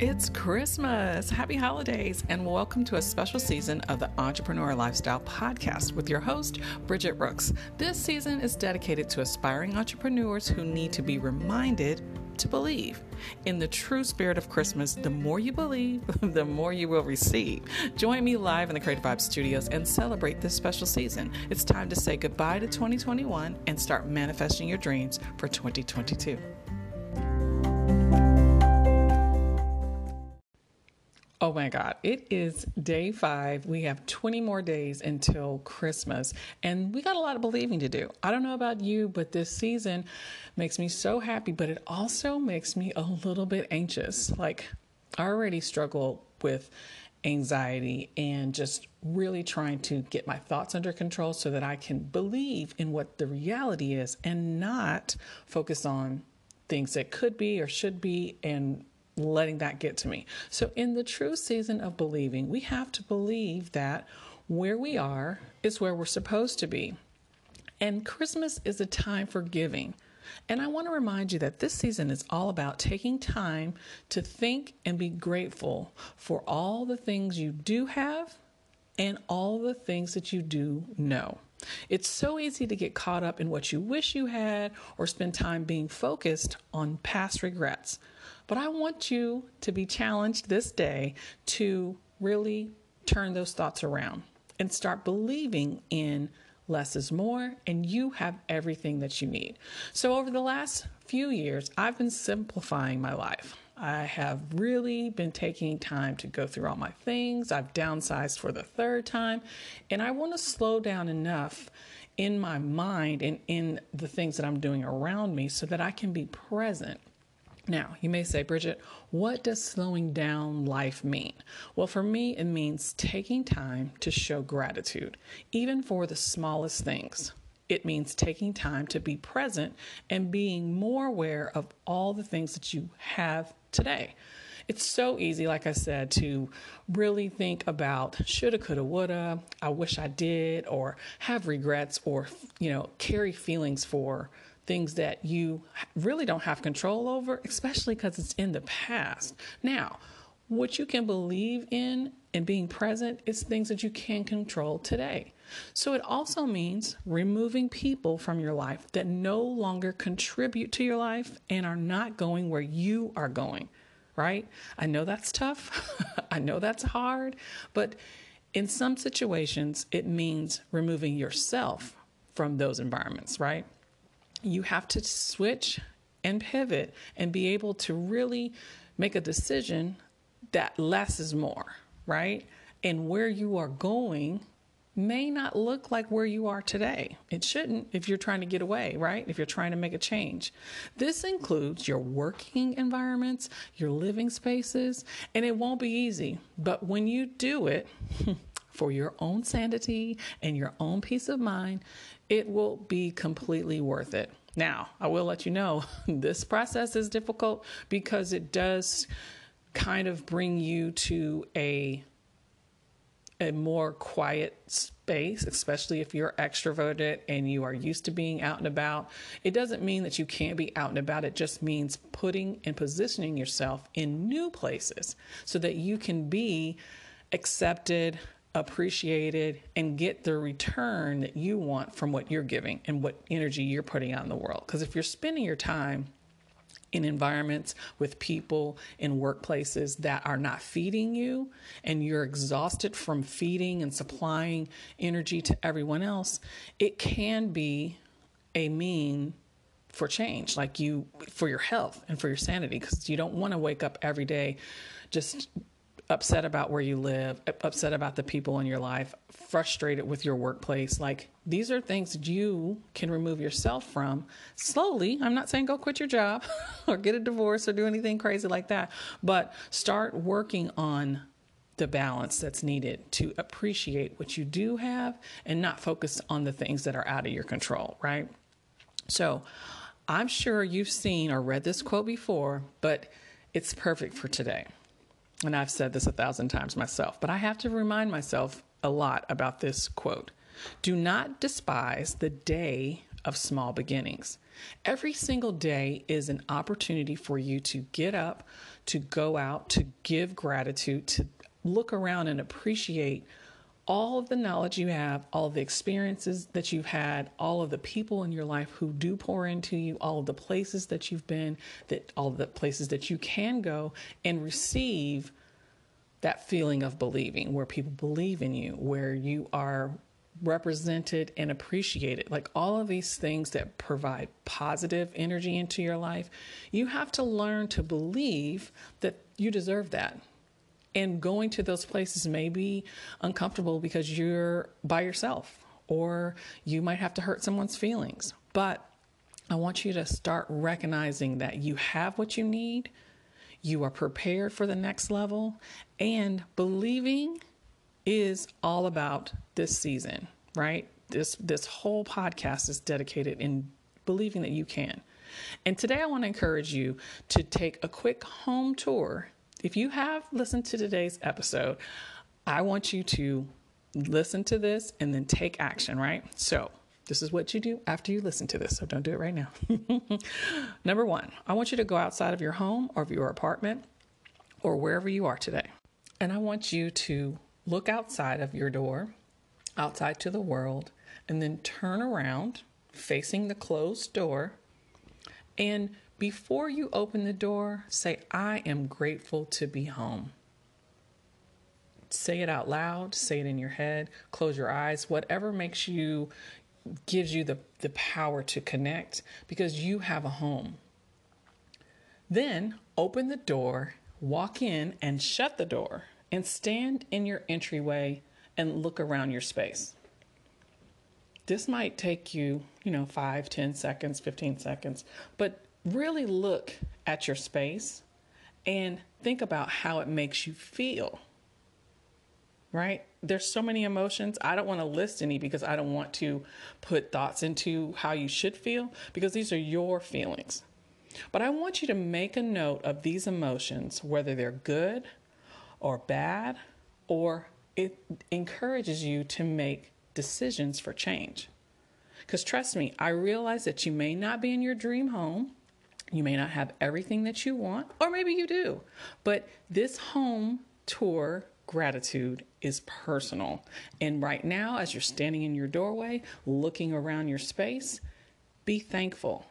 It's Christmas. Happy holidays, and welcome to a special season of the Entrepreneur Lifestyle Podcast with your host, Bridgette Rooks. This season is dedicated to aspiring entrepreneurs who need to be reminded to believe. In the true spirit of Christmas, the more you believe, the more you will receive. Join me live in the Creative Vibe studios and celebrate this special season. It's time to say goodbye to 2021 and start manifesting your dreams for 2022. Oh my God, it is day five. We have 20 more days until Christmas, and we got a lot of believing to do. I don't know about you, but this season makes me so happy, but it also makes me a little bit anxious. Like, I already struggle with anxiety and just really trying to get my thoughts under control so that I can believe in what the reality is and not focus on things that could be or should be and letting that get to me. So, in the true season of believing, we have to believe that where we are is where we're supposed to be. And Christmas is a time for giving. And I want to remind you that this season is all about taking time to think and be grateful for all the things you do have and all the things that you do know. It's so easy to get caught up in what you wish you had or spend time being focused on past regrets. But I want you to be challenged this day to really turn those thoughts around and start believing in less is more and you have everything that you need. So, over the last few years, I've been simplifying my life. I have really been taking time to go through all my things. I've downsized for the third time, and I want to slow down enough in my mind and in the things that I'm doing around me so that I can be present now, you may say, Bridgette, what does slowing down life mean? Well, for me, it means taking time to show gratitude, even for the smallest things. It means taking time to be present and being more aware of all the things that you have today. It's so easy, like I said, to really think about shoulda, coulda, woulda, I wish I did, or have regrets, or, you know, carry feelings for things that you really don't have control over, especially because it's in the past. Now, what you can believe in and being present is things that you can control today. So it also means removing people from your life that no longer contribute to your life and are not going where you are going, right? I know that's tough. I know that's hard, but in some situations, it means removing yourself from those environments, right? you have to switch and pivot and be able to really make a decision that less is more, right? And where you are going may not look like where you are today. It shouldn't if you're trying to get away, right? If you're trying to make a change. This includes your working environments, your living spaces, and it won't be easy. But when you do it, for your own sanity and your own peace of mind, it will be completely worth it. Now, I will let you know this process is difficult because it does kind of bring you to a a more quiet space, especially if you're extroverted and you are used to being out and about. It doesn't mean that you can't be out and about. It just means putting and positioning yourself in new places so that you can be accepted, appreciated and get the return that you want from what you're giving and what energy you're putting out in the world. Because if you're spending your time in environments with people in workplaces that are not feeding you and you're exhausted from feeding and supplying energy to everyone else, it can be a mean for change, like you for your health and for your sanity, because you don't want to wake up every day just upset about where you live, upset about the people in your life, frustrated with your workplace. Like these are things that you can remove yourself from slowly. I'm not saying go quit your job or get a divorce or do anything crazy like that, but start working on the balance that's needed to appreciate what you do have and not focus on the things that are out of your control, right? So, I'm sure you've seen or read this quote before, but it's perfect for today and I've said this a thousand times myself, but I have to remind myself a lot about this quote. Do not despise the day of small beginnings. Every single day is an opportunity for you to get up, to go out, to give gratitude, to look around and appreciate all of the knowledge you have, all of the experiences that you've had, all of the people in your life who do pour into you, all of the places that you've been, that all the places that you can go and receive that feeling of believing, where people believe in you, where you are represented and appreciated. Like all of these things that provide positive energy into your life, you have to learn to believe that you deserve that and going to those places may be uncomfortable because you're by yourself or you might have to hurt someone's feelings. But I want you to start recognizing that you have what you need, you are prepared for the next level, and believing is all about this season, right? This this whole podcast is dedicated in believing that you can. And today I want to encourage you to take a quick home tour if you have listened to today's episode, I want you to listen to this and then take action, right? So, this is what you do after you listen to this. So, don't do it right now. Number one, I want you to go outside of your home or of your apartment or wherever you are today. And I want you to look outside of your door, outside to the world, and then turn around facing the closed door and before you open the door, say, I am grateful to be home. Say it out loud, say it in your head, close your eyes, whatever makes you, gives you the, the power to connect because you have a home. Then open the door, walk in, and shut the door, and stand in your entryway and look around your space. This might take you, you know, five, ten seconds, 15 seconds, but really look at your space and think about how it makes you feel. Right? There's so many emotions. I don't want to list any because I don't want to put thoughts into how you should feel because these are your feelings. But I want you to make a note of these emotions, whether they're good or bad, or it encourages you to make decisions for change. Because trust me, I realize that you may not be in your dream home you may not have everything that you want, or maybe you do. But this home tour gratitude is personal. And right now, as you're standing in your doorway, looking around your space, be thankful.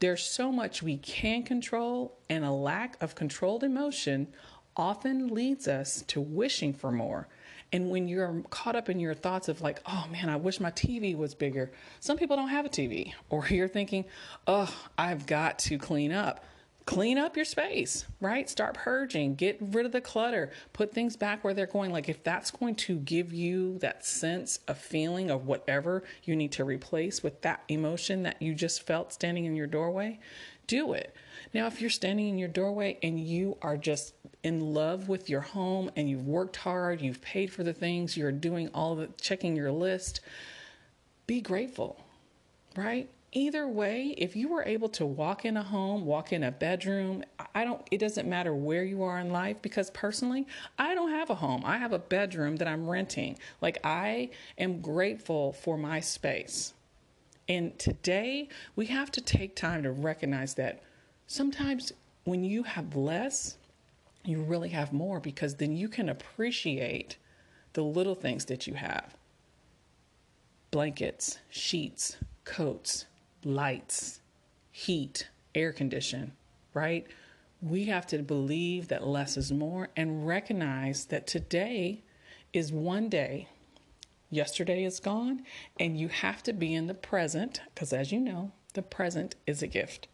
There's so much we can control, and a lack of controlled emotion often leads us to wishing for more and when you're caught up in your thoughts of like, oh man, I wish my TV was bigger. Some people don't have a TV. Or you're thinking, oh, I've got to clean up. Clean up your space, right? Start purging, get rid of the clutter, put things back where they're going. Like, if that's going to give you that sense of feeling of whatever you need to replace with that emotion that you just felt standing in your doorway, do it. Now, if you're standing in your doorway and you are just in love with your home and you've worked hard, you've paid for the things, you're doing all the checking your list, be grateful, right? Either way, if you were able to walk in a home, walk in a bedroom, I don't, it doesn't matter where you are in life because personally, I don't have a home. I have a bedroom that I'm renting. Like, I am grateful for my space. And today, we have to take time to recognize that sometimes when you have less, you really have more because then you can appreciate the little things that you have blankets, sheets, coats, lights, heat, air condition, right? We have to believe that less is more and recognize that today is one day. Yesterday is gone, and you have to be in the present because, as you know, the present is a gift.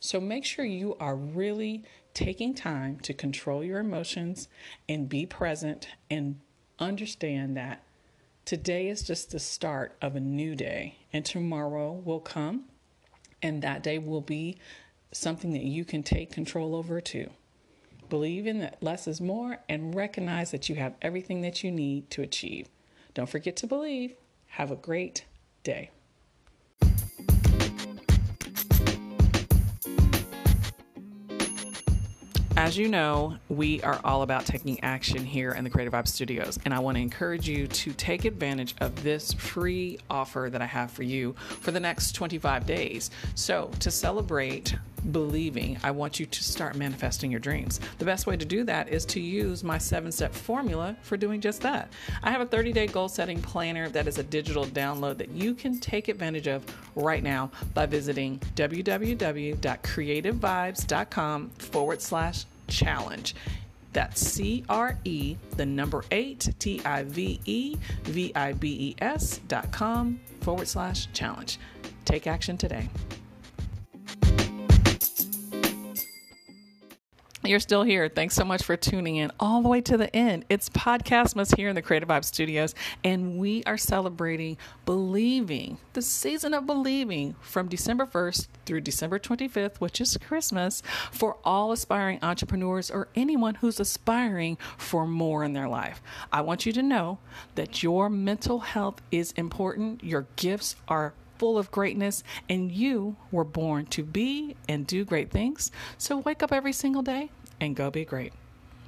So make sure you are really taking time to control your emotions and be present and understand that today is just the start of a new day and tomorrow will come and that day will be something that you can take control over too. Believe in that less is more and recognize that you have everything that you need to achieve. Don't forget to believe. Have a great day. As you know, we are all about taking action here in the Creative Vibe Studios, and I want to encourage you to take advantage of this free offer that I have for you for the next 25 days. So, to celebrate believing, I want you to start manifesting your dreams. The best way to do that is to use my seven step formula for doing just that. I have a 30 day goal setting planner that is a digital download that you can take advantage of right now by visiting www.cre8tivevibes.com forward slash challenge. That's C R E, the number eight, T I V E V I B E S dot com forward slash challenge. Take action today. You're still here. Thanks so much for tuning in all the way to the end. It's Podcastmas here in the Creative Vibe Studios, and we are celebrating Believing, the season of Believing from December 1st through December 25th, which is Christmas, for all aspiring entrepreneurs or anyone who's aspiring for more in their life. I want you to know that your mental health is important, your gifts are full of greatness, and you were born to be and do great things. So wake up every single day and go be great.